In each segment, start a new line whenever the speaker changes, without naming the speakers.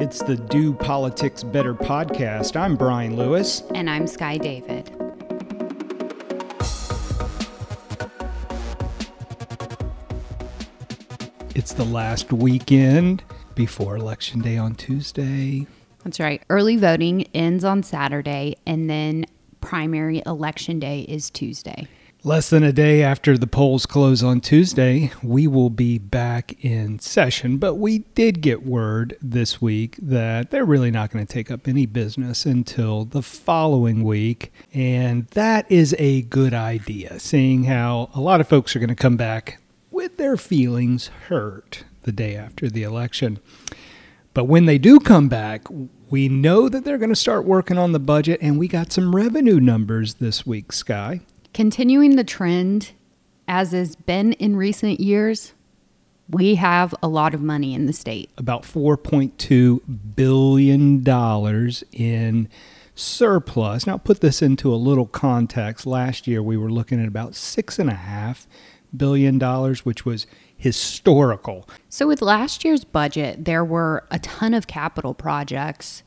It's the Do Politics Better podcast. I'm Brian Lewis.
And I'm Skye David.
It's the last weekend before Election Day on Tuesday.
That's right. Early voting ends on Saturday, and then primary election day is Tuesday.
Less than a day after the polls close on Tuesday, we will be back in session. But we did get word this week that they're really not going to take up any business until the following week. And that is a good idea, seeing how a lot of folks are going to come back with their feelings hurt the day after the election. But when they do come back, we know that they're going to start working on the budget, and we got some revenue numbers this week, Skye.
Continuing the trend as has been in recent years, we have a lot of money in the state.
About $4.2 billion in surplus. Now, put this into a little context. Last year, we were looking at about $6.5 billion, which was historical.
So, with last year's budget, there were a ton of capital projects.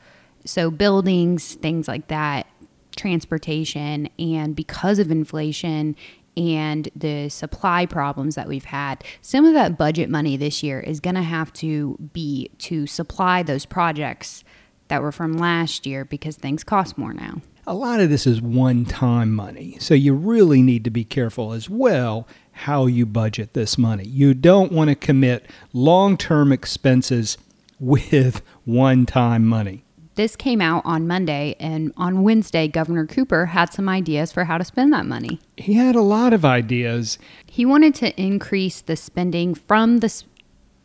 So, buildings, things like that transportation and because of inflation and the supply problems that we've had, some of that budget money this year is going to have to be to supply those projects that were from last year because things cost more now.
A lot of this is one time money. So you really need to be careful as well how you budget this money. You don't want to commit long term expenses with one time money.
This came out on Monday, and on Wednesday, Governor Cooper had some ideas for how to spend that money.
He had a lot of ideas.
He wanted to increase the spending from the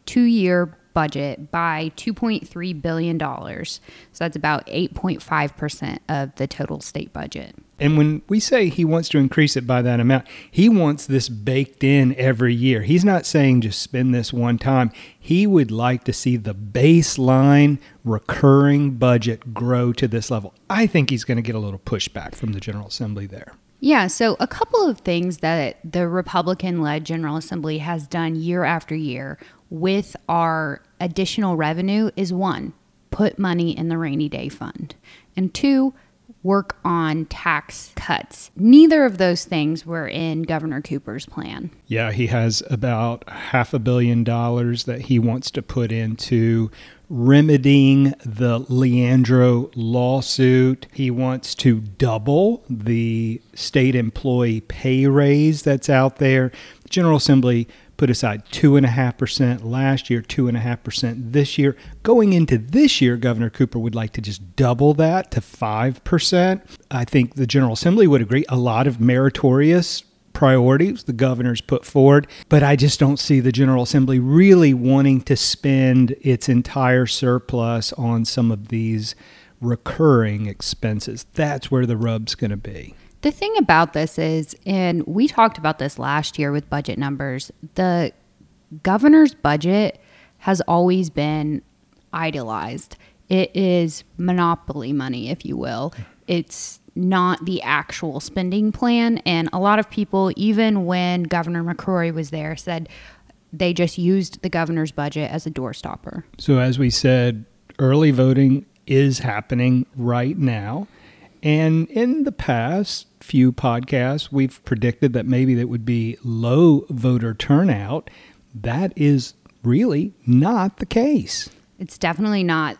two year budget by $2.3 billion. So that's about 8.5% of the total state budget.
And when we say he wants to increase it by that amount, he wants this baked in every year. He's not saying just spend this one time. He would like to see the baseline recurring budget grow to this level. I think he's going to get a little pushback from the General Assembly there.
Yeah, so a couple of things that the Republican led General Assembly has done year after year with our additional revenue is one, put money in the rainy day fund, and two, work on tax cuts. Neither of those things were in Governor Cooper's plan.
Yeah, he has about half a billion dollars that he wants to put into remedying the Leandro lawsuit. He wants to double the state employee pay raise that's out there. The General Assembly put aside 2.5% last year, 2.5% this year. Going into this year, Governor Cooper would like to just double that to 5%. I think the General Assembly would agree. A lot of meritorious priorities the governor's put forward, but I just don't see the General Assembly really wanting to spend its entire surplus on some of these recurring expenses. That's where the rub's going to be.
The thing about this is, and we talked about this last year with budget numbers, the governor's budget has always been idealized. It is monopoly money, if you will. It's not the actual spending plan. And a lot of people, even when Governor McCrory was there, said they just used the governor's budget as a doorstopper.
So, as we said, early voting is happening right now. And in the past few podcasts, we've predicted that maybe that would be low voter turnout. That is really not the case.
It's definitely not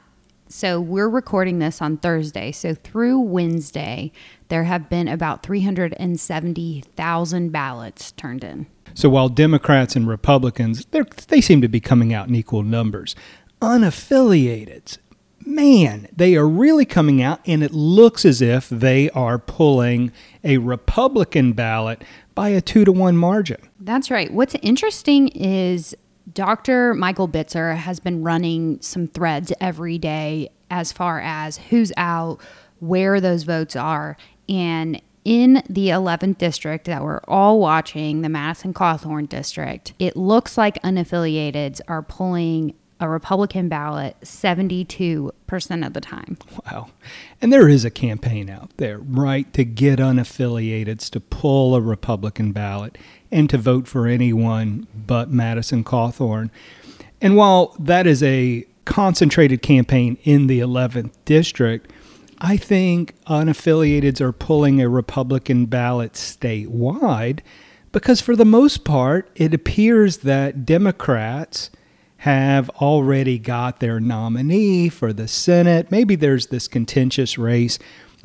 so we're recording this on Thursday. So through Wednesday, there have been about 370,000 ballots turned in.
So while Democrats and Republicans, they seem to be coming out in equal numbers, unaffiliated, man, they are really coming out, and it looks as if they are pulling a Republican ballot by a two to one margin.
That's right. What's interesting is Dr. Michael Bitzer has been running some threads every day as far as who's out, where those votes are. And in the 11th district that we're all watching, the Madison Cawthorn district, it looks like unaffiliateds are pulling a Republican ballot 72% of the time.
Wow. And there is a campaign out there, right, to get unaffiliateds to pull a Republican ballot and to vote for anyone but Madison Cawthorn. And while that is a concentrated campaign in the 11th district. I think unaffiliateds are pulling a Republican ballot statewide because, for the most part, it appears that Democrats have already got their nominee for the Senate. Maybe there's this contentious race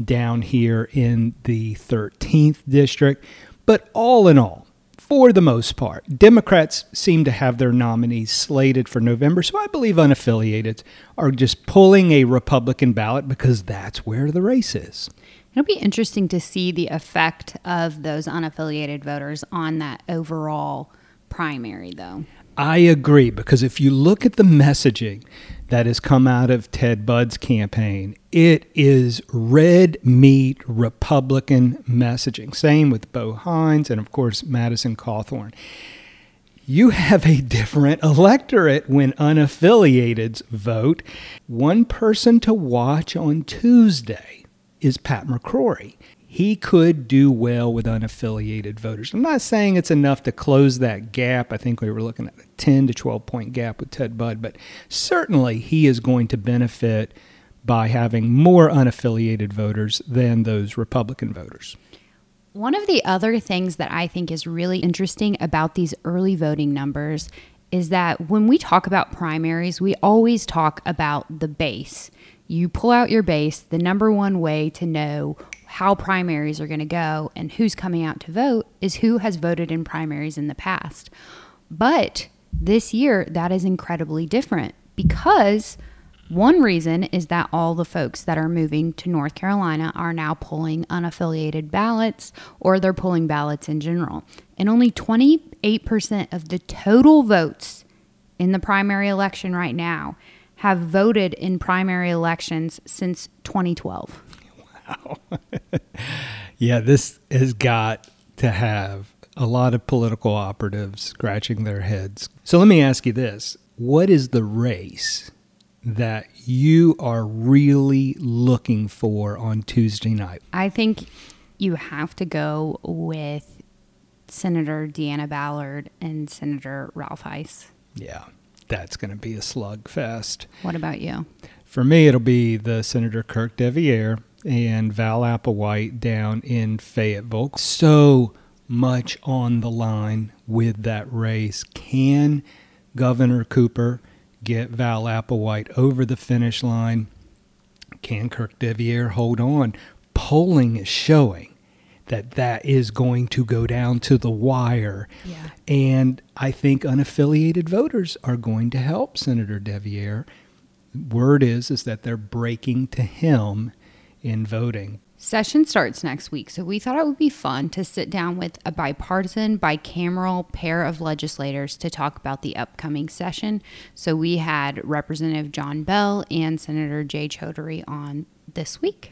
down here in the 13th district. But all in all, for the most part, Democrats seem to have their nominees slated for November. So I believe unaffiliated are just pulling a Republican ballot because that's where the race is.
It'll be interesting to see the effect of those unaffiliated voters on that overall primary, though.
I agree because if you look at the messaging that has come out of Ted Budd's campaign, it is red meat Republican messaging. Same with Bo Hines and, of course, Madison Cawthorn. You have a different electorate when unaffiliateds vote. One person to watch on Tuesday is Pat McCrory he could do well with unaffiliated voters. I'm not saying it's enough to close that gap. I think we were looking at a 10 to 12 point gap with Ted Budd, but certainly he is going to benefit by having more unaffiliated voters than those Republican voters.
One of the other things that I think is really interesting about these early voting numbers is that when we talk about primaries, we always talk about the base. You pull out your base, the number one way to know how primaries are going to go and who's coming out to vote is who has voted in primaries in the past. But this year, that is incredibly different because one reason is that all the folks that are moving to North Carolina are now pulling unaffiliated ballots or they're pulling ballots in general. And only 28% of the total votes in the primary election right now have voted in primary elections since 2012
wow. yeah, this has got to have a lot of political operatives scratching their heads. So let me ask you this What is the race that you are really looking for on Tuesday night?
I think you have to go with Senator Deanna Ballard and Senator Ralph Hise.
Yeah, that's going to be a slugfest.
What about you?
For me, it'll be the Senator Kirk deViere and Val Applewhite down in Fayetteville. So much on the line with that race. Can Governor Cooper get Val Applewhite over the finish line? Can Kirk deViere hold on? Polling is showing that that is going to go down to the wire.
Yeah.
And I think unaffiliated voters are going to help Senator deViere. Word is is that they're breaking to him in voting.
Session starts next week, so we thought it would be fun to sit down with a bipartisan, bicameral pair of legislators to talk about the upcoming session. So we had Representative John Bell and Senator Jay Chaudhuri on this week.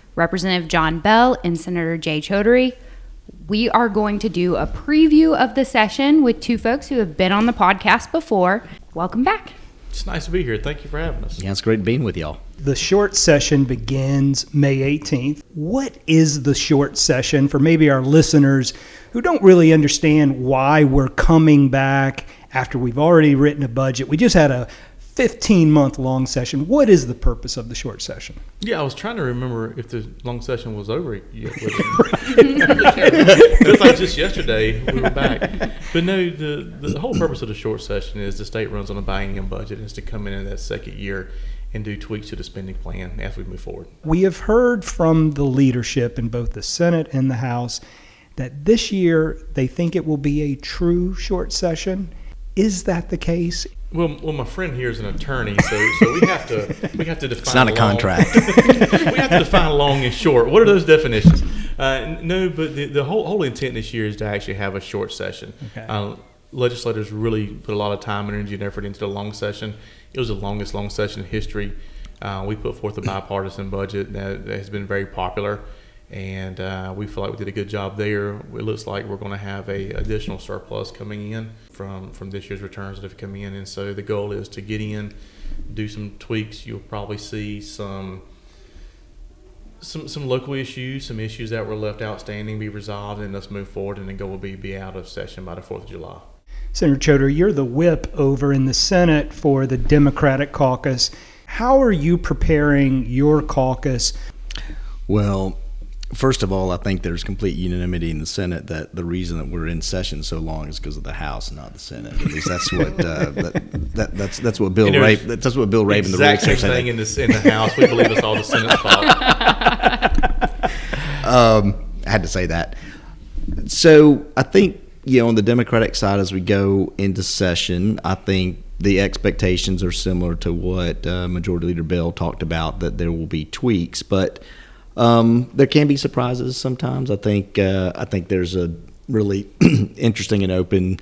Representative John Bell and Senator Jay Chaudhuri. We are going to do a preview of the session with two folks who have been on the podcast before. Welcome back.
It's nice to be here. Thank you for having us.
Yeah, it's great being with y'all.
The short session begins May 18th. What is the short session for maybe our listeners who don't really understand why we're coming back after we've already written a budget? We just had a 15 month long session. What is the purpose of the short session?
Yeah, I was trying to remember if the long session was over yet. it was like just yesterday we were back. But no, the, the whole purpose of the short session is the state runs on a biennium budget and is to come in in that second year and do tweaks to the spending plan as we move forward.
We have heard from the leadership in both the Senate and the House that this year they think it will be a true short session. Is that the case?
Well, well, my friend here is an attorney, so, so we have to we have to define.
It's not a
long.
contract.
we have to define long and short. What are those definitions? Uh, no, but the, the whole whole intent this year is to actually have a short session.
Okay.
Uh, legislators really put a lot of time and energy and effort into the long session. It was the longest long session in history. Uh, we put forth a bipartisan budget that, that has been very popular, and uh, we feel like we did a good job there. It looks like we're going to have a additional surplus coming in from from this year's returns that have come in, and so the goal is to get in, do some tweaks. You'll probably see some some some local issues, some issues that were left outstanding be resolved, and let's move forward. And the goal will be be out of session by the Fourth of July.
Senator Chaudhuri, you're the whip over in the Senate for the Democratic caucus. How are you preparing your caucus?
Well, first of all, I think there's complete unanimity in the Senate that the reason that we're in session so long is because of the House, not the Senate. At least that's what uh, that, that, that's that's what Bill
And there's
Raven that's what Bill Raven the
exact same thing in this in the House. We believe it's all the Senate's fault.
um, I had to say that. So I think you know on the Democratic side, as we go into session, I think the expectations are similar to what uh, Majority Leader Bell talked about that there will be tweaks, but um, there can be surprises sometimes. I think uh, I think there's a really interesting and open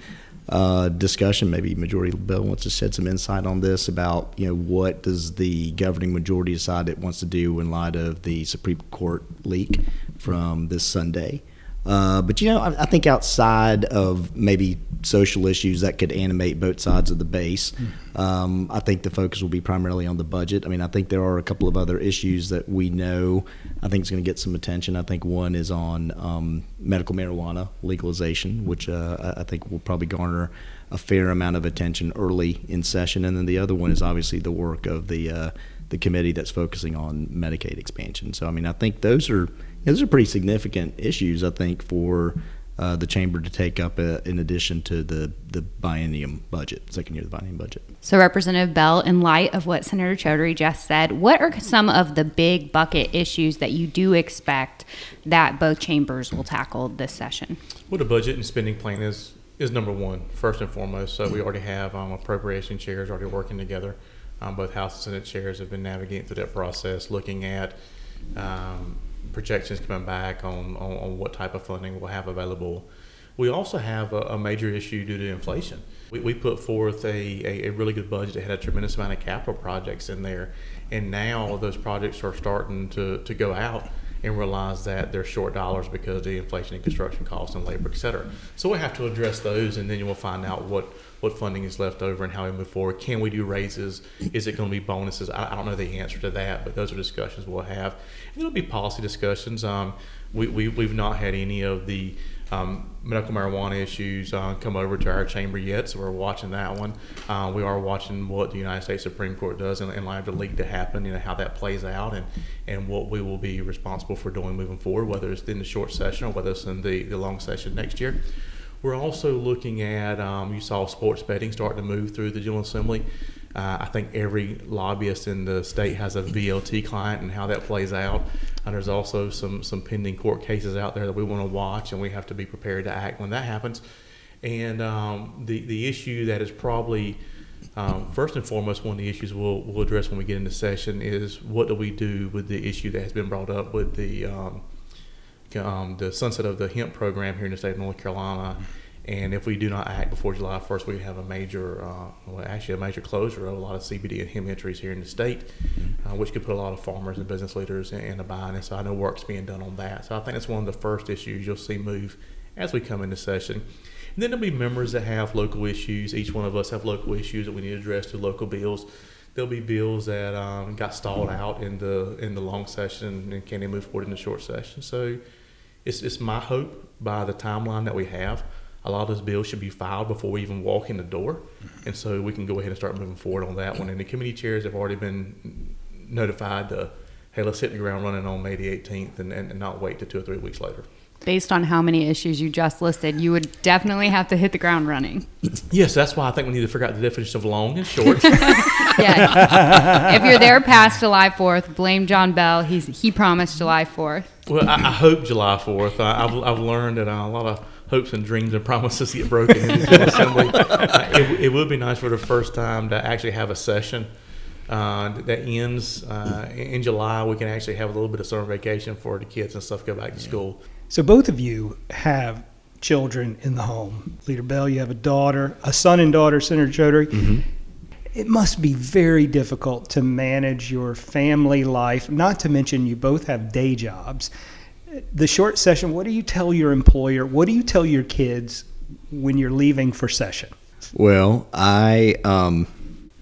uh, discussion. Maybe Majority Bell wants to shed some insight on this about you know what does the governing majority decide it wants to do in light of the Supreme Court leak from this Sunday. Uh, but you know, I, I think outside of maybe social issues that could animate both sides of the base, um, I think the focus will be primarily on the budget. I mean, I think there are a couple of other issues that we know I think is going to get some attention. I think one is on um, medical marijuana legalization, which uh, I I think will probably garner a fair amount of attention early in session, and then the other one is obviously the work of the uh, the committee that's focusing on Medicaid expansion. So, I mean, I think those are those are pretty significant issues. I think for uh, the chamber to take up uh, in addition to the the biennium budget, second year of the biennium budget.
So, Representative Bell, in light of what Senator Chaudhuri just said, what are some of the big bucket issues that you do expect that both chambers will tackle this session?
Well, the budget and spending plan is is number one, first and foremost. So we already have um, appropriation chairs already working together. Um, both House and Senate chairs have been navigating through that process, looking at um, projections coming back on, on, on what type of funding we'll have available. We also have a, a major issue due to inflation. We, we put forth a, a, a really good budget that had a tremendous amount of capital projects in there, and now those projects are starting to, to go out and realize that they're short dollars because of the inflation and construction costs and labor, et cetera. So we have to address those, and then you will find out what, what funding is left over and how we move forward. Can we do raises? Is it going to be bonuses? I, I don't know the answer to that, but those are discussions we'll have. And there'll be policy discussions. Um, we, we, we've not had any of the um, medical marijuana issues uh, come over to our chamber yet, so we're watching that one. Uh, we are watching what the United States Supreme Court does in, in light of the leak to happen, you know, how that plays out, and, and what we will be responsible for doing moving forward, whether it's in the short session or whether it's in the, the long session next year. We're also looking at, um, you saw sports betting starting to move through the General Assembly. Uh, I think every lobbyist in the state has a VLT client and how that plays out. And there's also some, some pending court cases out there that we want to watch, and we have to be prepared to act when that happens. And um, the, the issue that is probably um, first and foremost, one of the issues we'll, we'll address when we get into session is what do we do with the issue that has been brought up with the um, um, the sunset of the hemp program here in the state of North Carolina. And if we do not act before July 1st, we have a major, uh, well, actually a major closure of a lot of CBD and hemp entries here in the state, uh, which could put a lot of farmers and business leaders in, in a bind. And so I know work's being done on that. So I think that's one of the first issues you'll see move as we come into session. And then there'll be members that have local issues. Each one of us have local issues that we need to address through local bills. There'll be bills that um, got stalled out in the in the long session and can they move forward in the short session. So it's, it's my hope by the timeline that we have, a lot of those bills should be filed before we even walk in the door. And so we can go ahead and start moving forward on that one. And the committee chairs have already been notified to, hey, let's hit the ground running on May the 18th and, and, not wait to two or three weeks later.
Based on how many issues you just listed, you would definitely have to hit the ground running.
Yes, that's why I think we need to figure out the definition of long and short.
Yeah. if you're there past July 4th, blame John Bell. He's he promised July 4th.
Well, I, I hope July 4th. I, I've, I've learned that uh, a lot of hopes and dreams and promises get broken in the Assembly. Uh, it, it would be nice for the first time to actually have a session uh, that ends uh, in in July. We can actually have a little bit of summer vacation for the kids and stuff go back to school.
So both of you have children in the home. Leader Bell, you have a daughter, a son and daughter, Senator Chaudhuri. It must be very difficult to manage your family life, not to mention you both have day jobs. The short session, what do you tell your employer? What do you tell your kids when you're leaving for session?
Well, I um,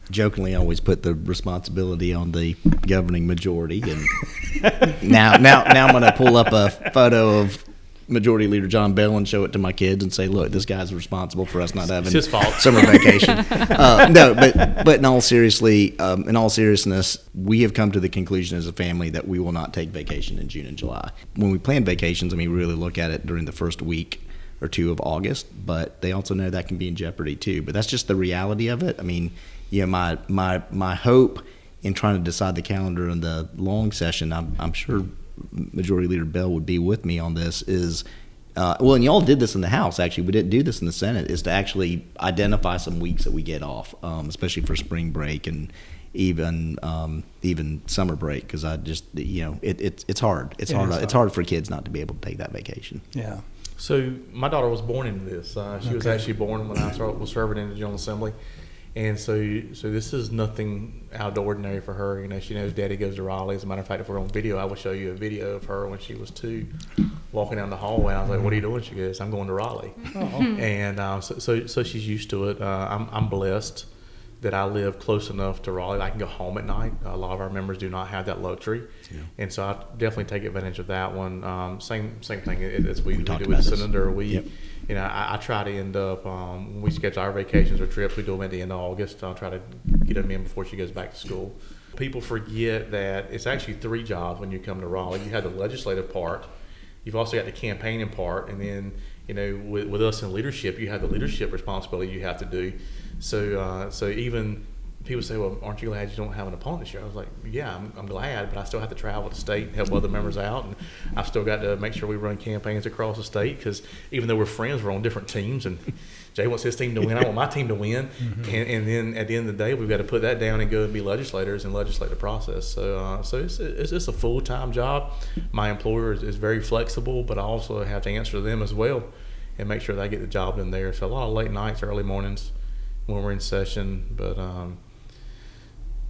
jokingly always put the responsibility on the governing majority, and now, now, now I'm going to pull up a photo of Majority Leader John Bell and show it to my kids and say, "Look, this guy's responsible for us not having
his fault.
summer vacation." uh, no, but but in all seriously, um, in all seriousness, we have come to the conclusion as a family that we will not take vacation in June and July. When we plan vacations, I mean, we really look at it during the first week or two of August, but they also know that can be in jeopardy too. But that's just the reality of it. I mean, you know, my my my hope in trying to decide the calendar in the long session, I'm, I'm sure Majority Leader Bell would be with me on this. Is uh, well, and y'all did this in the House. Actually, we didn't do this in the Senate. Is to actually identify some weeks that we get off, um, especially for spring break and even um, even summer break. Because I just you know it, it it's hard. It's
It
hard.
is
It's
hard.
hard for kids not to be able to take that vacation.
Yeah.
So my daughter was born into this. Uh, she was actually born when I started, was serving in the General Assembly, and so so this is nothing out of the ordinary for her. You know, she knows Daddy goes to Raleigh. As a matter of fact, if we're on video, I will show you a video of her when she was two, walking down the hallway. I was like, "What are you doing?" She goes, "I'm going to Raleigh," and uh, so, so so she's used to it. Uh, I'm I'm blessed that I live close enough to Raleigh. I can go home at night. A lot of our members do not have that luxury, and so I definitely take advantage of that one. Um, same same thing as we, we,
talked
do with
about
the
this.
senator. We,
Yep.
You know, I, I try to end up um, when we schedule our vacations or trips. We do them at the end of August. I'll try to get them in before she goes back to school. People forget that it's actually three jobs when you come to Raleigh. You have the legislative part. You've also got the campaigning part, and then you know, with, with us in leadership, you have the leadership responsibility you have to do. So, uh, so even people say, "Well, aren't you glad you don't have an opponent this year?" I was like, "Yeah, I'm, I'm glad, but I still have to travel to state and help other members out, and I've still got to make sure we run campaigns across the state because even though we're friends, we're on different teams, and Jay wants his team to win, I want my team to win, and, and then at the end of the day, we've got to put that down and go and be legislators and legislate the process. So, uh, so it's it's, it's a full time job. My employer is, is very flexible, but I also have to answer to them as well and make sure that I get the job done there. So a lot of late nights, early mornings when we're in session, but um,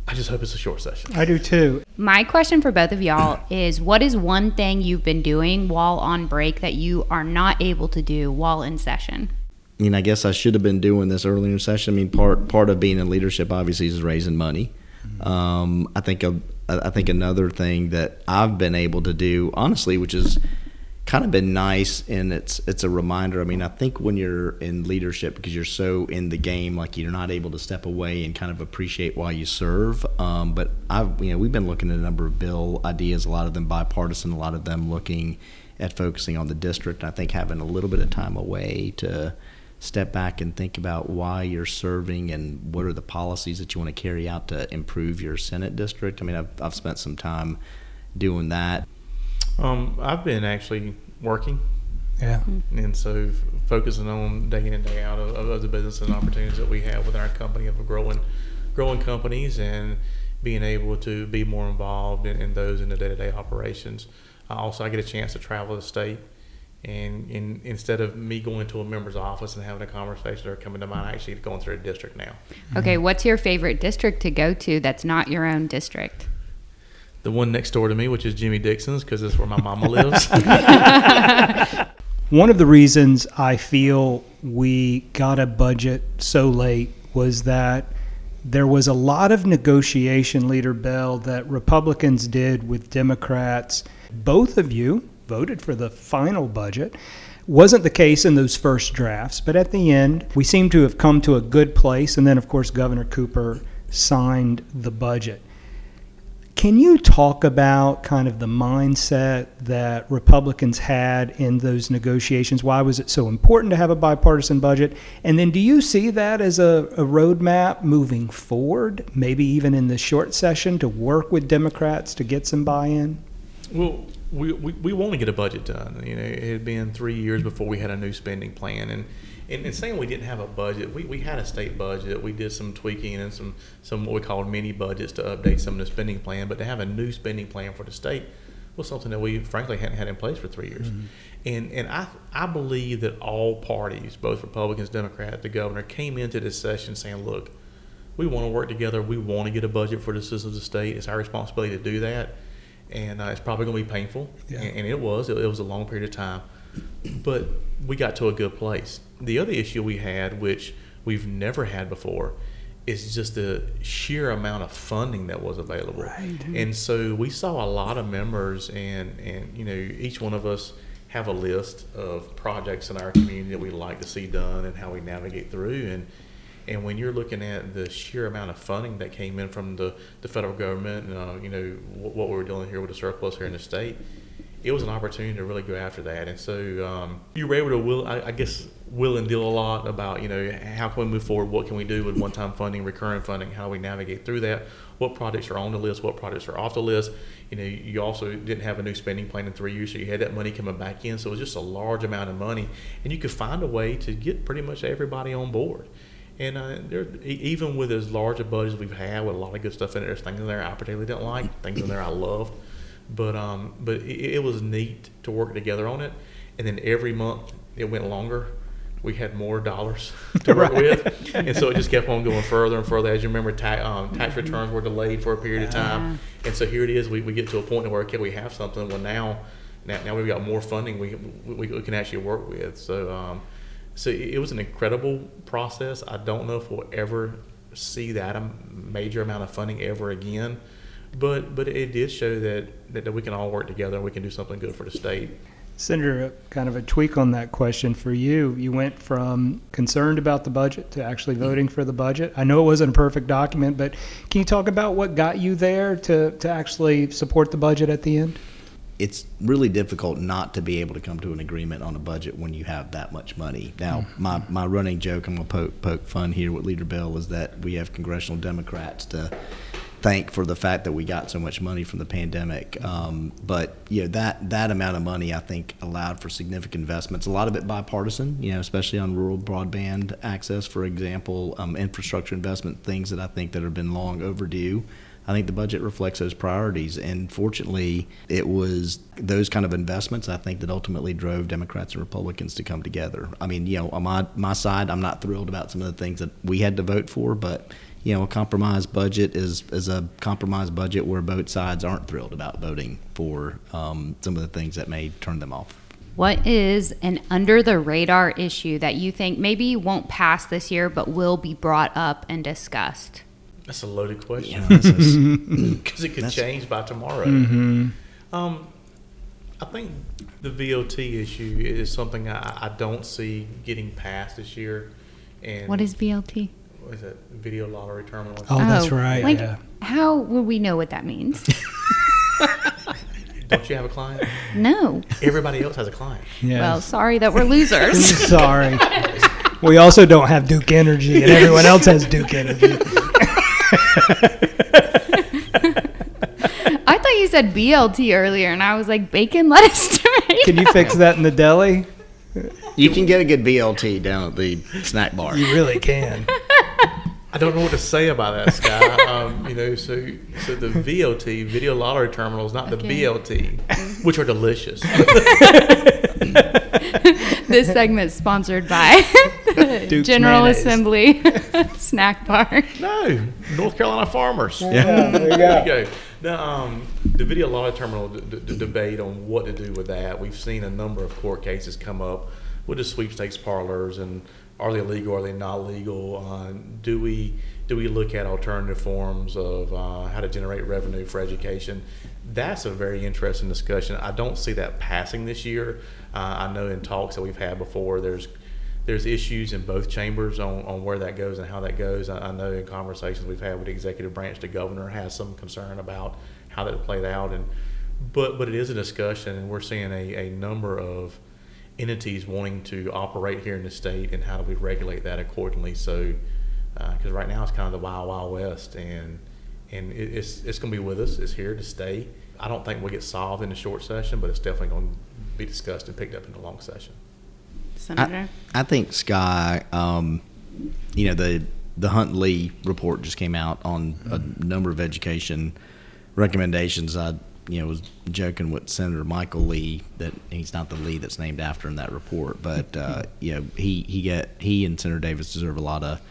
I just hope it's a short session.
I do too.
My question for both of y'all is what is one thing you've been doing while on break that you are not able to do while in session?
I mean, I guess I should have been doing this earlier in session. I mean, part part of being in leadership obviously is raising money. Um, I think a, I think another thing that I've been able to do, honestly, which has kind of been nice, and it's it's a reminder. I mean, I think when you're in leadership because you're so in the game, like you're not able to step away and kind of appreciate why you serve. Um, but I've you know we've been looking at a number of bill ideas, a lot of them bipartisan, a lot of them looking at focusing on the district. I think having a little bit of time away to step back and think about why you're serving and what are the policies that you want to carry out to improve your Senate district. I mean, I've, I've spent some time doing that.
Um, I've been actually working,
Yeah.
and so f- focusing on day in and day out of, of the business and opportunities that we have with our company of growing, growing companies, and being able to be more involved in, in those in the day-to-day operations. Uh, also, I get a chance to travel the state. And, and instead of me going to a member's office and having a conversation or coming to mine, I actually going through a district now.
Okay, what's your favorite district to go to that's not your own district?
The one next door to me, which is Jimmy Dixon's, because that's where my mama lives.
One of the reasons I feel we got a budget so late was that there was a lot of negotiation, Leader Bell, that Republicans did with Democrats. Both of you voted for the final budget. Wasn't the case in those first drafts, but at the end, we seem to have come to a good place. And then, of course, Governor Cooper signed the budget. Can you talk about kind of the mindset that Republicans had in those negotiations? Why was it so important to have a bipartisan budget? And then do you see that as a, a roadmap moving forward, maybe even in the short session to work with Democrats to get some buy in?
Well, we, we, we want to get a budget done. You know, it had been three years before we had a new spending plan, and and, and saying we didn't have a budget, we, we had a state budget. We did some tweaking and some some what we called mini budgets to update some of the spending plan. But to have a new spending plan for the state was something that we frankly hadn't had in place for three years. And and I I believe that all parties, both Republicans, Democrats, the governor, came into this session saying, look, we want to work together. We want to get a budget for the citizens of the state. It's our responsibility to do that, and uh, it's probably going to be painful,
Yeah.
and, and it was. It, it was a long period of time, but we got to a good place. The other issue we had, which we've never had before, is just the sheer amount of funding that was available.
Right.
And so we saw a lot of members, and and you know, each one of us have a list of projects in our community that we'd like to see done and how we navigate through and. And when you're looking at the sheer amount of funding that came in from the, the federal government, uh, you know, what, what we were dealing here with the surplus here in the state, it was an opportunity to really go after that. And so um, you were able to will, I, I guess, will and deal a lot about, you know, how can we move forward? What can we do with one-time funding, recurring funding? How we navigate through that? What projects are on the list? What projects are off the list? You know, you also didn't have a new spending plan in three years, so you had that money coming back in. So it was just a large amount of money, and you could find a way to get pretty much everybody on board. And uh, there, even with as large a budget as we've had, with a lot of good stuff in it, there's things in there I particularly didn't like, things in there I loved. But um, but it, it was neat to work together on it. And then every month it went longer. We had more dollars to work with, and so it just kept on going further and further. As you remember, ta- um, tax returns were delayed for a period of time, and so here it is. We, we get to a point where okay, we have something. Well, now now, now we've got more funding we, we, we can actually work with. So um, so it it was an incredible process. I don't know if we'll ever see that a major amount of funding ever again, but but it did show that, that, that we can all work together and we can do something good for the state.
Senator, kind of a tweak on that question for you. You went from concerned about the budget to actually voting for the budget. I know it wasn't a perfect document, but can you talk about what got you there to, to actually support the budget at the end?
it's really difficult not to be able to come to an agreement on a budget when you have that much money. Now, hmm. my, my running joke, I'm going to poke, poke fun here with Leader Bell, is that we have congressional Democrats to thank for the fact that we got so much money from the pandemic. Um, but you know that that amount of money, I think, allowed for significant investments. A lot of it bipartisan, you know, especially on rural broadband access, for example, um, infrastructure investment, things that I think that have been long overdue. I think the budget reflects those priorities, and fortunately, it was those kind of investments I think that ultimately drove Democrats and Republicans to come together. I mean, you know, on my my side, I'm not thrilled about some of the things that we had to vote for, but you know, a compromise budget is is a compromise budget where both sides aren't thrilled about voting for um, some of the things that may turn them off.
What is an under the radar issue that you think maybe won't pass this year but will be brought up and discussed?
That's a loaded question
You know, this is-
because it could
That's-
change by tomorrow.
Mm-hmm.
Um, I think the VLT issue is something I, I don't see getting passed this year. And
What is VLT?
What is it? Video lottery terminal.
Oh, that's oh, right,
Like,
yeah.
how would we know what that means?
Don't you have a client?
no.
Everybody else has a client.
Yes.
Well, sorry that we're losers.
Sorry. We also don't have Duke Energy, and everyone else has Duke Energy.
I thought you said BLT earlier, and I was like bacon, lettuce, tomato.
Can you fix that in the deli?
you can get a good BLT down at the snack bar.
You really can.
I don't know what to say about that, Skye. um, you know, so so the VLT, video lottery terminals, not the
Okay.
BLT, which are delicious.
this segment is sponsored by
Duke's
General
mayonnaise.
Assembly Snack Bar.
no, North Carolina farmers.
Yeah, there you
There
go.
you go. Now, um, the video lottery terminal d- d- d- debate on what to do with that. We've seen a number of court cases come up with the sweepstakes parlors and are they legal? Are they not legal? Uh, do we do we look at alternative forms of uh, how to generate revenue for education? That's a very interesting discussion. I don't see that passing this year. Uh, I know in talks that we've had before, there's there's issues in both chambers on, on where that goes and how that goes. I, I know in conversations we've had with the executive branch, the governor has some concern about how that played out, and but but it is a discussion, and we're seeing a, a number of entities wanting to operate here in the state, and how do we regulate that accordingly? So, because right now it's kind of the wild wild west, and and it, it's it's going to be with us. It's here to stay. I don't think we'll get solved in the short session, but it's definitely going to be discussed and picked up in the long session.
Senator.
I, I think Skye, um, you know, the the Hunt-Lee report just came out on a number of education recommendations. I you know was joking with Senator Michael Lee that he's not the Lee that's named after in that report, but uh, you know he he get he and Senator Davis deserve a lot of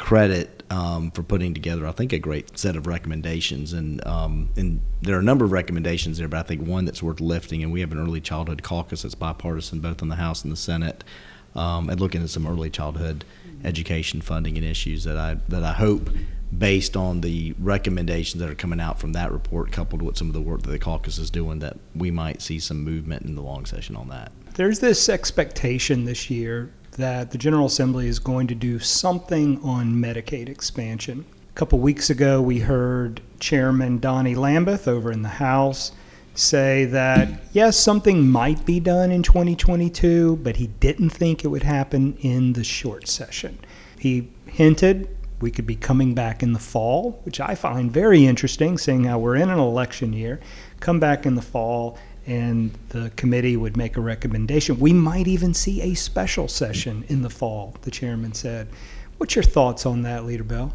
credit um, for putting together, I think, a great set of recommendations. And um, and there are a number of recommendations there, but I think one that's worth lifting. And we have an early childhood caucus that's bipartisan, both in the House and the Senate, um, and looking at some early childhood education funding and issues that I that I hope, based on the recommendations that are coming out from that report, coupled with some of the work that the caucus is doing, that we might see some movement in the long session on that.
There's this expectation this year that the General Assembly is going to do something on Medicaid expansion. A couple weeks ago, we heard Chairman Donnie Lambeth over in the House say that yes, something might be done in 2022, but he didn't think it would happen in the short session. He hinted we could be coming back in the fall, which I find very interesting, seeing how we're in an election year. Come back in the fall and the committee would make a recommendation. We might even see a special session in the fall, the chairman said. What's your thoughts on that, Leader Bell?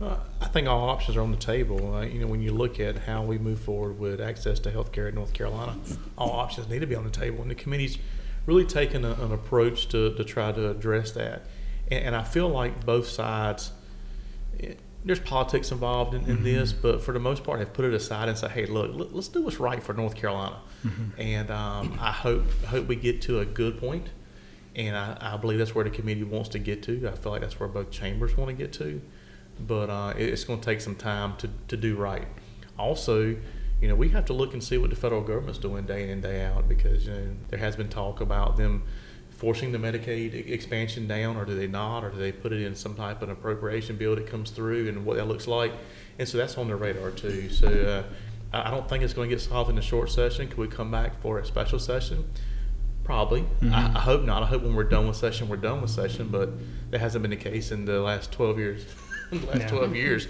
Uh, I think all options are on the table. Uh, you know, when you look at how we move forward with access to health care in North Carolina, all options need to be on the table. And the committee's really taken a, an approach to, to try to address that. And, and I feel like both sides, it, there's politics involved in, in mm-hmm. this, but for the most part, have put it aside and say, "Hey, look, let, us do what's right for North Carolina." Mm-hmm. And um, I hope hope we get to a good point, and I, I, believe that's where the committee wants to get to. I feel like that's where both chambers want to get to, but uh, it's going to take some time to, to do right. Also, you know, we have to look and see what the federal government's doing day in and day out because you know there has been talk about them forcing the Medicaid expansion down, or do they not, or do they put it in some type of appropriation bill that comes through, and what that looks like, and so that's on their radar too. So uh, I don't think it's going to get solved in a short session. Could we come back for a special session? Probably. Mm-hmm. I, I, hope not. I hope when we're done with session, we're done with session, but that hasn't been the case in the last 12 years. the last. 12 years.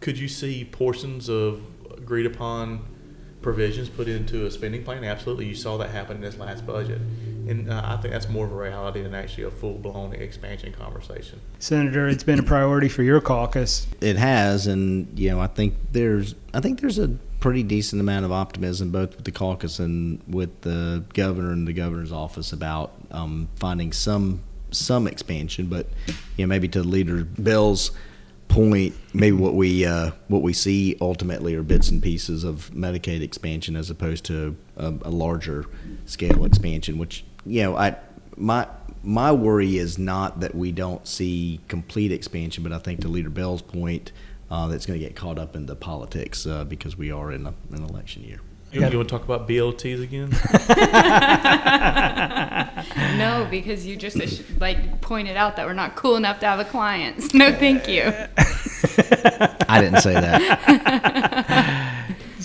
Could you see portions of agreed upon provisions put into a spending plan? Absolutely. You saw that happen in this last budget and uh, I think that's more of a reality than actually a full blown expansion conversation.
Senator, it's been a priority for your caucus.
It has, and you know, I think there's, I think there's a pretty decent amount of optimism both with the caucus and with the governor and the governor's office about um, finding some some expansion, but you know, maybe to the Leader Bell's point, maybe what we uh, what we see ultimately are bits and pieces of Medicaid expansion as opposed to a, a larger scale expansion, which you know, I my my worry is not that we don't see complete expansion, but I think to Leader Bell's point, uh, that's going to get caught up in the politics uh, because we are in a, an election year.
You, you want to talk about BLTs again?
no, because you just like pointed out that we're not cool enough to have a client. No, thank you.
I didn't say that.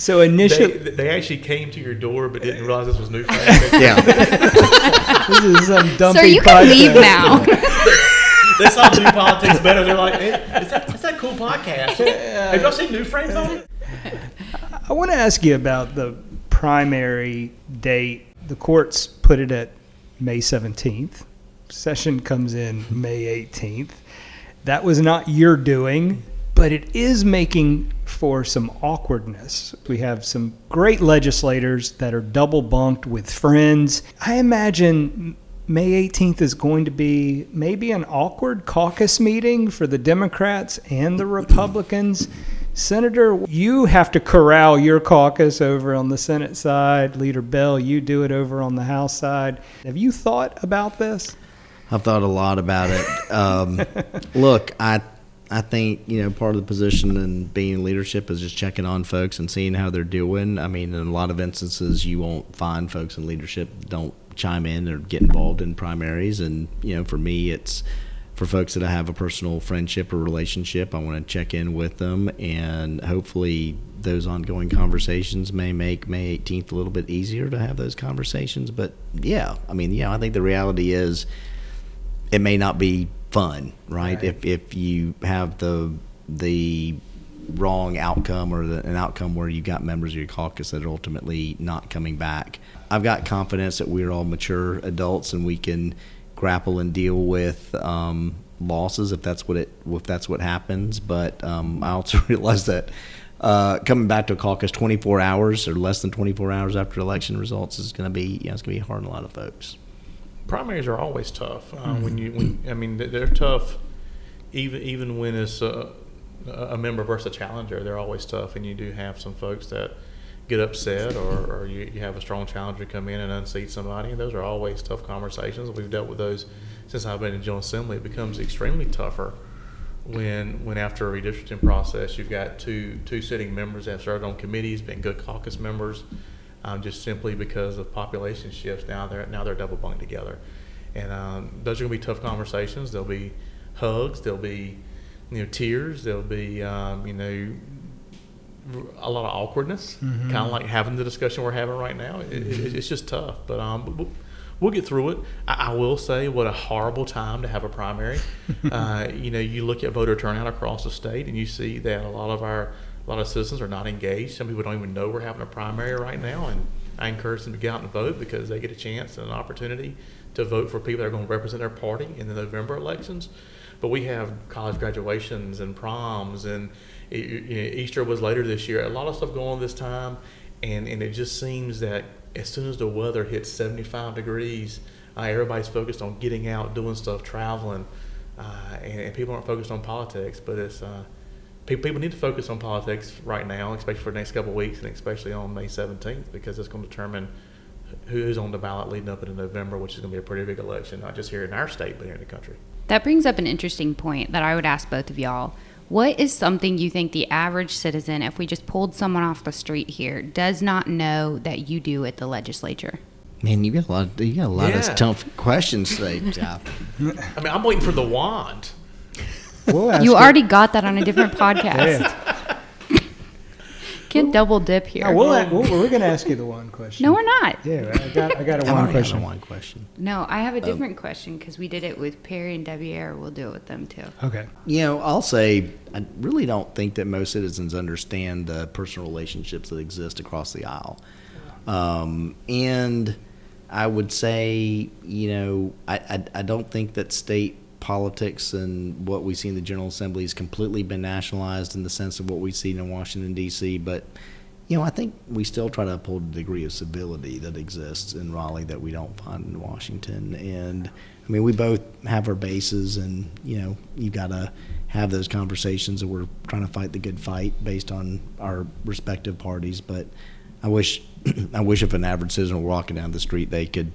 So initially,
they, they, actually came to your door, but didn't realize this was new.
yeah,
this is some dumpy.
Sir, you can leave now.
they saw new politics better. They're like, hey, is, that, is that cool podcast? Have y'all seen New Frames on it?
I want to ask you about the primary date. The courts put it at May 17th. Session comes in May 18th. That was not your doing, but it is making for some awkwardness. We have some great legislators that are double bunked with friends. I imagine May 18th is going to be maybe an awkward caucus meeting for the Democrats and the Republicans. Senator, you have to corral your caucus over on the Senate side. Leader Bell, you do it over on the House side. Have you thought about this?
I've thought a lot about it. Um, look, I I think you know part of the position and being in leadership is just checking on folks and seeing how they're doing. I mean, in a lot of instances, you won't find folks in leadership don't chime in or get involved in primaries, and you know, for me, it's for folks that I have a personal friendship or relationship. I want to check in with them, and hopefully, those ongoing conversations may make May 18th a little bit easier to have those conversations. But yeah, I mean, yeah, I think the reality is it may not be fun, right? right. If if you have the the wrong outcome or the, an outcome where you got members of your caucus that are ultimately not coming back. I've got confidence that we're all mature adults and we can grapple and deal with um, losses if that's what it if that's what happens. But um, I also realize that uh, coming back to a caucus 24 hours or less than 24 hours after election results is going to be, you know, it's going to be hard on a lot of folks.
Primaries are always tough. Uh, When you, when I mean, they're- they're tough, even even when it's a, a member versus a challenger. They're always tough, and you do have some folks that get upset, or, or you, you have a strong challenger come in and unseat somebody. And those are always tough conversations. We've dealt with those since I've been in General Assembly. It becomes extremely tougher when when after a redistricting process you've got two two sitting members that have served on committees, been good caucus members, um, just simply because of population shifts. Now they're now they're double bunked together, and um, those are going to be tough conversations. There'll be hugs. There'll be you know tears. There'll be um, you know a lot of awkwardness, kind of like having the discussion we're having right now. It, it, it's just tough, but um, we'll, we'll get through it. I, I will say, what a horrible time to have a primary. uh, you know, you look at voter turnout across the state, and you see that a lot of our a lot of citizens are not engaged. Some people don't even know we're having a primary right now, and I encourage them to get out and vote because they get a chance and an opportunity to vote for people that are going to represent their party in the November elections. But we have college graduations and proms, and it, you know, Easter was later this year. A lot of stuff going on this time, and, and it just seems that as soon as the weather hits 75 degrees, uh, everybody's focused on getting out, doing stuff, traveling, uh, and, and people aren't focused on politics. But it's uh, people, people need to focus on politics right now, especially for the next couple of weeks, and especially on May 17th, because it's going to determine who's on the ballot leading up into November, which is going to be a pretty big election, not just here in our state, but here in the country.
That brings up an interesting point that I would ask both of y'all. What is something you think the average citizen, if we just pulled someone off the street here, does not know that you do at the legislature?
Man, you got a lot. You got a lot
Yeah.
of tough questions today, Jeff.
I mean, I'm waiting for the wand.
We'll ask
You
it-
already got that on a different podcast.
Yeah.
Can't double dip here.
No, we'll, we'll, we're going to ask you the one question.
no, we're not.
Yeah, I got, I got a
I've
one
already got
question.
a one question.
No, I have a different question because we did it with Perry and WR. We'll do it with them too.
Okay.
You know, I'll say I really don't think that most citizens understand the personal relationships that exist across the aisle. Um, and I would say, you know, I, I, I don't think that state politics and what we see in the General Assembly has completely been nationalized in the sense of what we see in Washington, D.C., but you know, I think we still try to uphold a degree of civility that exists in Raleigh that we don't find in Washington. And I mean, we both have our bases, and you know, you've got to have those conversations, and we're trying to fight the good fight based on our respective parties. But I wish, I wish if an average citizen were walking down the street, they could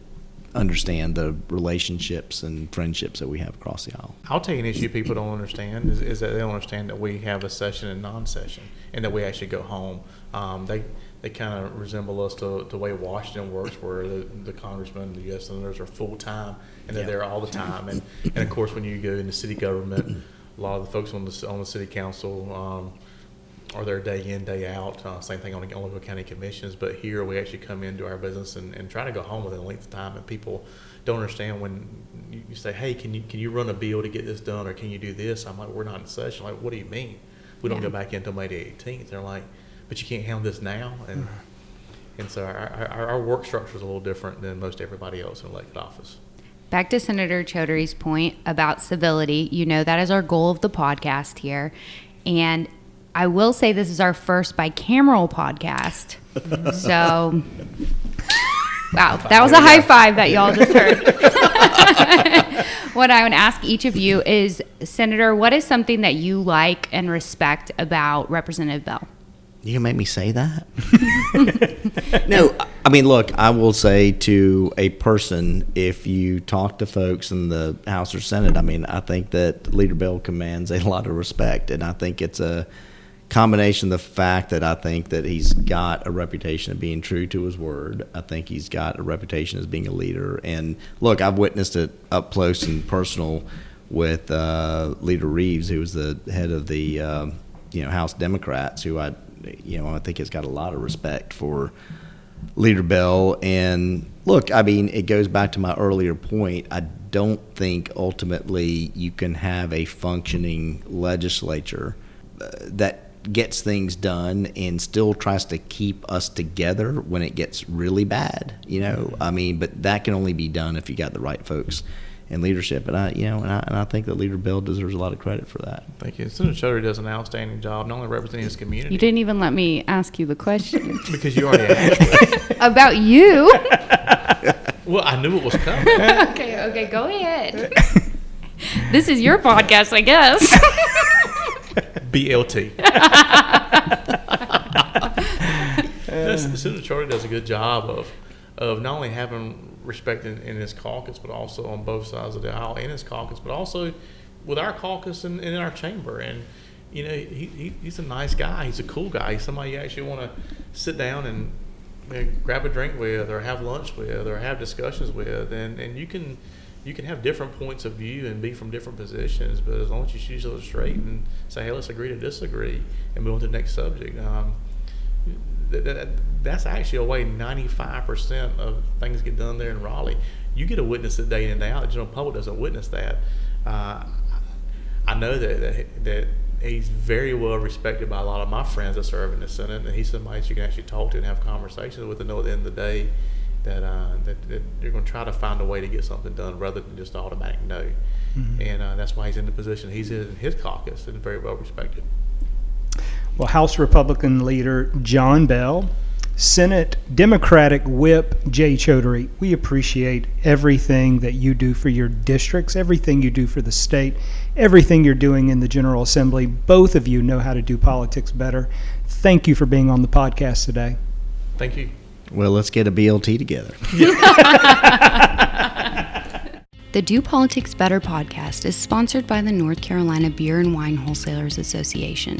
understand the relationships and friendships that we have across the aisle.
I'll tell you an issue people don't understand is, is that they don't understand that we have a session and non-session, and that we actually go home. Um, they they kind of resemble us to the way Washington works, where the, the congressmen, the U.S. senators are full time and they're
Yeah.
there all the time. And and of course, when you go into city government, a lot of the folks on the on the city council. Um, are there day in, day out. Uh, same thing on the local county commissions. But here we actually come into our business and, and try to go home within a length of time. And people don't understand when you, say, hey, can you can you run a bill to get this done or can you do this? I'm like, we're not in session. Like, what do you mean? We don't
Yeah.
go back until May the 18th. They're like, but you can't handle this now. And and so our, our, our work structure is a little different than most everybody else in elected office.
Back to Senator Chaudhuri's point about civility. You know that is our goal of the podcast here. And I will say this is our first bicameral podcast. So, wow, that was a high five that y'all just heard. what I would ask each of you is Senator, what is something that you like and respect about Representative Bell?
You can make me say that? no, I mean, look, I will say to a person, if you talk to folks in the House or Senate, I mean, I think that Leader Bell commands a lot of respect. And I think it's a combination of the fact that I think that he's got a reputation of being true to his word. I think he's got a reputation as being a leader. And look, I've witnessed it up close and personal with uh, Leader Reives, who was the head of the um, you know House Democrats, who I you know I think has got a lot of respect for Leader Bell. And look, I mean, it goes back to my earlier point. I don't think ultimately you can have a functioning legislature uh, that gets things done and still tries to keep us together when it gets really bad. You know, mm-hmm. I mean, but that can only be done if you got the right folks and leadership. And I, you know, and I, and I think that Leader Bell deserves a lot of credit for that.
Thank you. Senator Chaudhuri does an outstanding job, not only representing his community.
You didn't even let me ask you the question
because you already asked.
about you.
well, I knew it was coming.
okay, okay, go ahead. this is your podcast, I guess.
BLT. Uh. Senator Chaudhuri does a good job of of not only having respect in, in, his caucus, but also on both sides of the aisle in his caucus, but also with our caucus and, and in our chamber. And you know, he, he, he's a nice guy. He's a cool guy. He's somebody you actually want to sit down and you know, grab a drink with, or have lunch with, or have discussions with. And and you can you can have different points of view and be from different positions, but as long as you shoot each other straight and say, hey, let's agree to disagree and move on to the next subject. Um, that, that, that's actually a way 95% of things get done there in Raleigh. You get a witness that day in and day out. The general public doesn't witness that. Uh, I know that, that, that he's very well respected by a lot of my friends that serve in the Senate, and he's somebody that you can actually talk to and have conversations with and know at the end of the day that, uh, that, that you're going to try to find a way to get something done rather than just automatic no. Mm-hmm. And uh, that's why he's in the position he's in his caucus and very well respected.
Well, House Republican leader John Bell, Senate Democratic Whip Jay Chaudhuri, we appreciate everything that you do for your districts, everything you do for the state, everything you're doing in the General Assembly. Both of you know how to do politics better. Thank you for being on the podcast today.
Thank you.
Well, let's get a BLT together.
The Do Politics Better podcast is sponsored by the North Carolina Beer and Wine Wholesalers Association.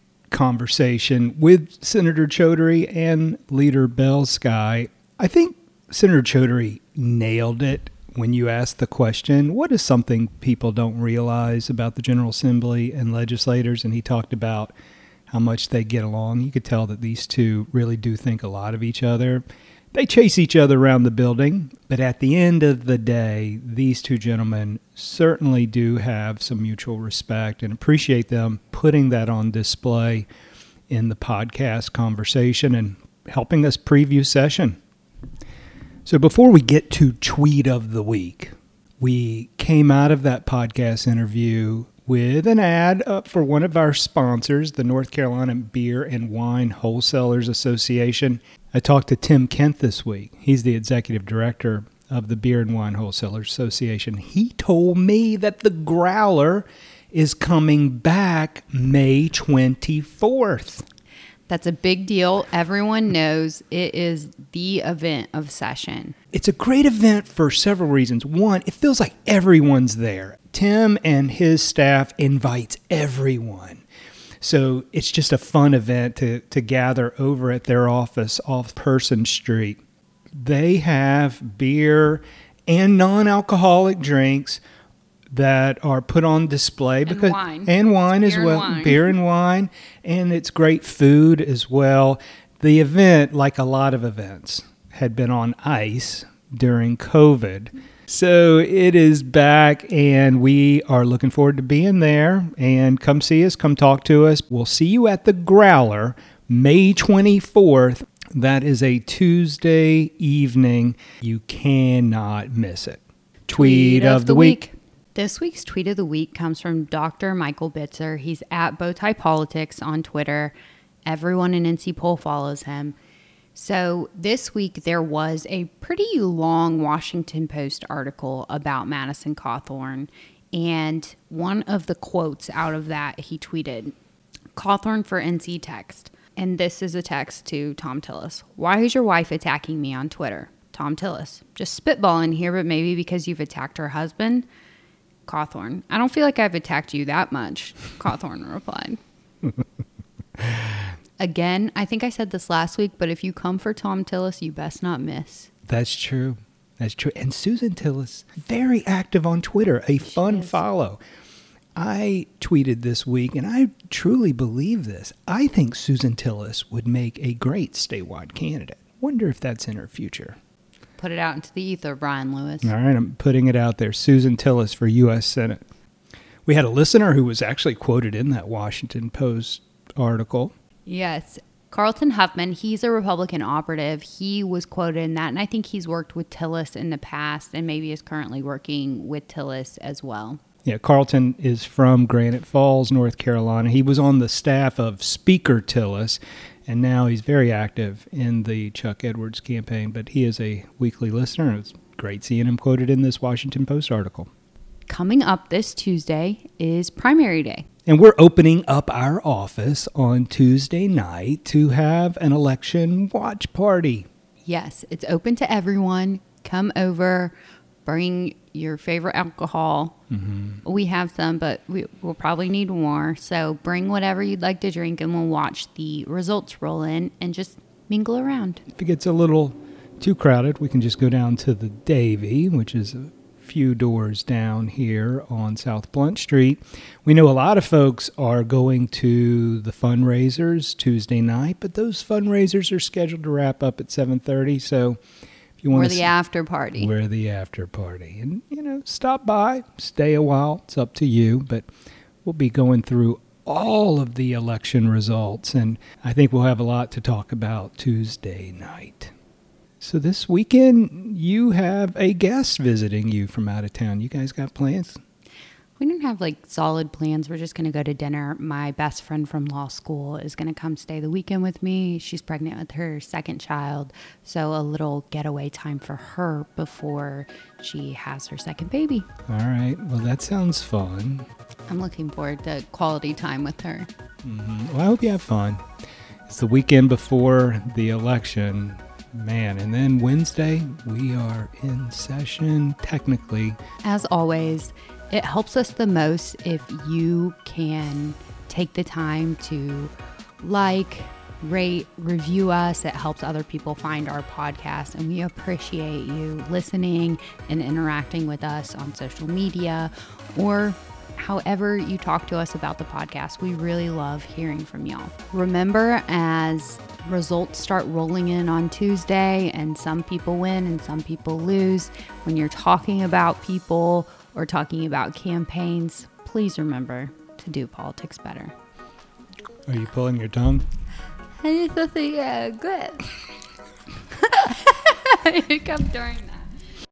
conversation with Senator Chaudhuri and Leader Bell Skye. I think Senator Chaudhuri nailed it when you asked the question, what is something people don't realize about the General Assembly and legislators? And he talked about how much they get along. You could tell that these two really do think a lot of each other. They chase each other around the building, but at the end of the day, these two gentlemen certainly do have some mutual respect and appreciate them putting that on display in the podcast conversation and helping us preview session. So before we get to tweet of the week, we came out of that podcast interview with an ad up for one of our sponsors, the North Carolina Beer and Wine Wholesalers Association. I talked to Tim Kent this week. He's the executive director of the Beer and Wine Wholesalers Association. He told me that the growler is coming back May 24th.
That's a big deal. Everyone knows it is the event of session.
It's a great event for several reasons. One, it feels like everyone's there. Tim and his staff invites everyone. So it's just a fun event to, to gather over at their office off Person Street. They have beer and non alcoholic drinks that are put on display
because and wine,
and wine as well,
wine.
beer and wine, and it's great food as well. The event, like a lot of events, had been on ice during COVID. So it is back, and we are looking forward to being there. And come see us, come talk to us. We'll see you at the Growler May 24th. That is a Tuesday evening. You cannot miss it. Tweet, Tweet of, of, the week. week.
This week's tweet of the week comes from Dr. Michael Bitzer. He's at Bowtie Politics on Twitter. Everyone in NC Poll follows him. So this week there was a pretty long Washington Post article about Madison Cawthorn. And one of the quotes out of that he tweeted Cawthorn for NC text. And this is a text to Thom Tillis. Why is your wife attacking me on Twitter? Thom Tillis. Just spitballing here, but maybe because you've attacked her husband. Cawthorn. I don't feel like I've attacked you that much, Cawthorn replied. Again, I think I said this last week, but if you come for Thom Tillis, you best not miss.
That's true. That's true. And Susan Tillis, very active on Twitter, a fun follow. I tweeted this week, and I truly believe this. I think Susan Tillis would make a great statewide candidate. Wonder if that's in her future.
Put it out into the ether, Bryan Lewis.
All right, I'm putting it out there. Susan Tillis for U.S. Senate. We had a listener who was actually quoted in that Washington Post article.
Yes. Carlton Huffman, he's a Republican operative. He was quoted in that, and I think he's worked with Tillis in the past and maybe is currently working with Tillis as well.
Yeah, Carlton is from Granite Falls, North Carolina. He was on the staff of Speaker Tillis, and now he's very active in the Chuck Edwards campaign. But he is a weekly listener. It's great seeing him quoted in this Washington Post article.
Coming up this Tuesday is primary day.
And we're opening up our office on Tuesday night to have an election watch party.
Yes, it's open to everyone. Come over, bring your favorite alcohol. Mm-hmm. We have some, but we will probably need more. So bring whatever you'd like to drink, and we'll watch the results roll in and just mingle around.
If it gets a little too crowded, we can just go down to the Davy, which is a few doors down here on South Blount Street. We know a lot of folks are going to the fundraisers Tuesday night, but those fundraisers are scheduled to wrap up at 7:30, so if you want
We're the after party.
we're the after party. And you know, stop by, stay a while, it's up to you, but we'll be going through all of the election results and I think we'll have a lot to talk about Tuesday night. So this weekend, you have a guest visiting you from out of town. You guys got plans?
We don't have like solid plans. We're just going to go to dinner. My best friend from law school is going to come stay the weekend with me. She's pregnant with her second child. So a little getaway time for her before she has her second baby.
All right. Well, that sounds fun.
I'm looking forward to quality time with her. Mm-hmm.
Well, I hope you have fun. It's the weekend before the election. Man, and then Wednesday, we are in session technically.
As always, it helps us the most if you can take the time to like, rate, review us. It helps other people find our podcast, and we appreciate you listening and interacting with us on social media or however you talk to us about the podcast. We really love hearing from y'all. Remember, as results start rolling in on Tuesday, and some people win and some people lose, when you're talking about people or talking about campaigns, please remember to do politics better.
Are you pulling your tongue?
I just think, yeah, good. I hiccup during that.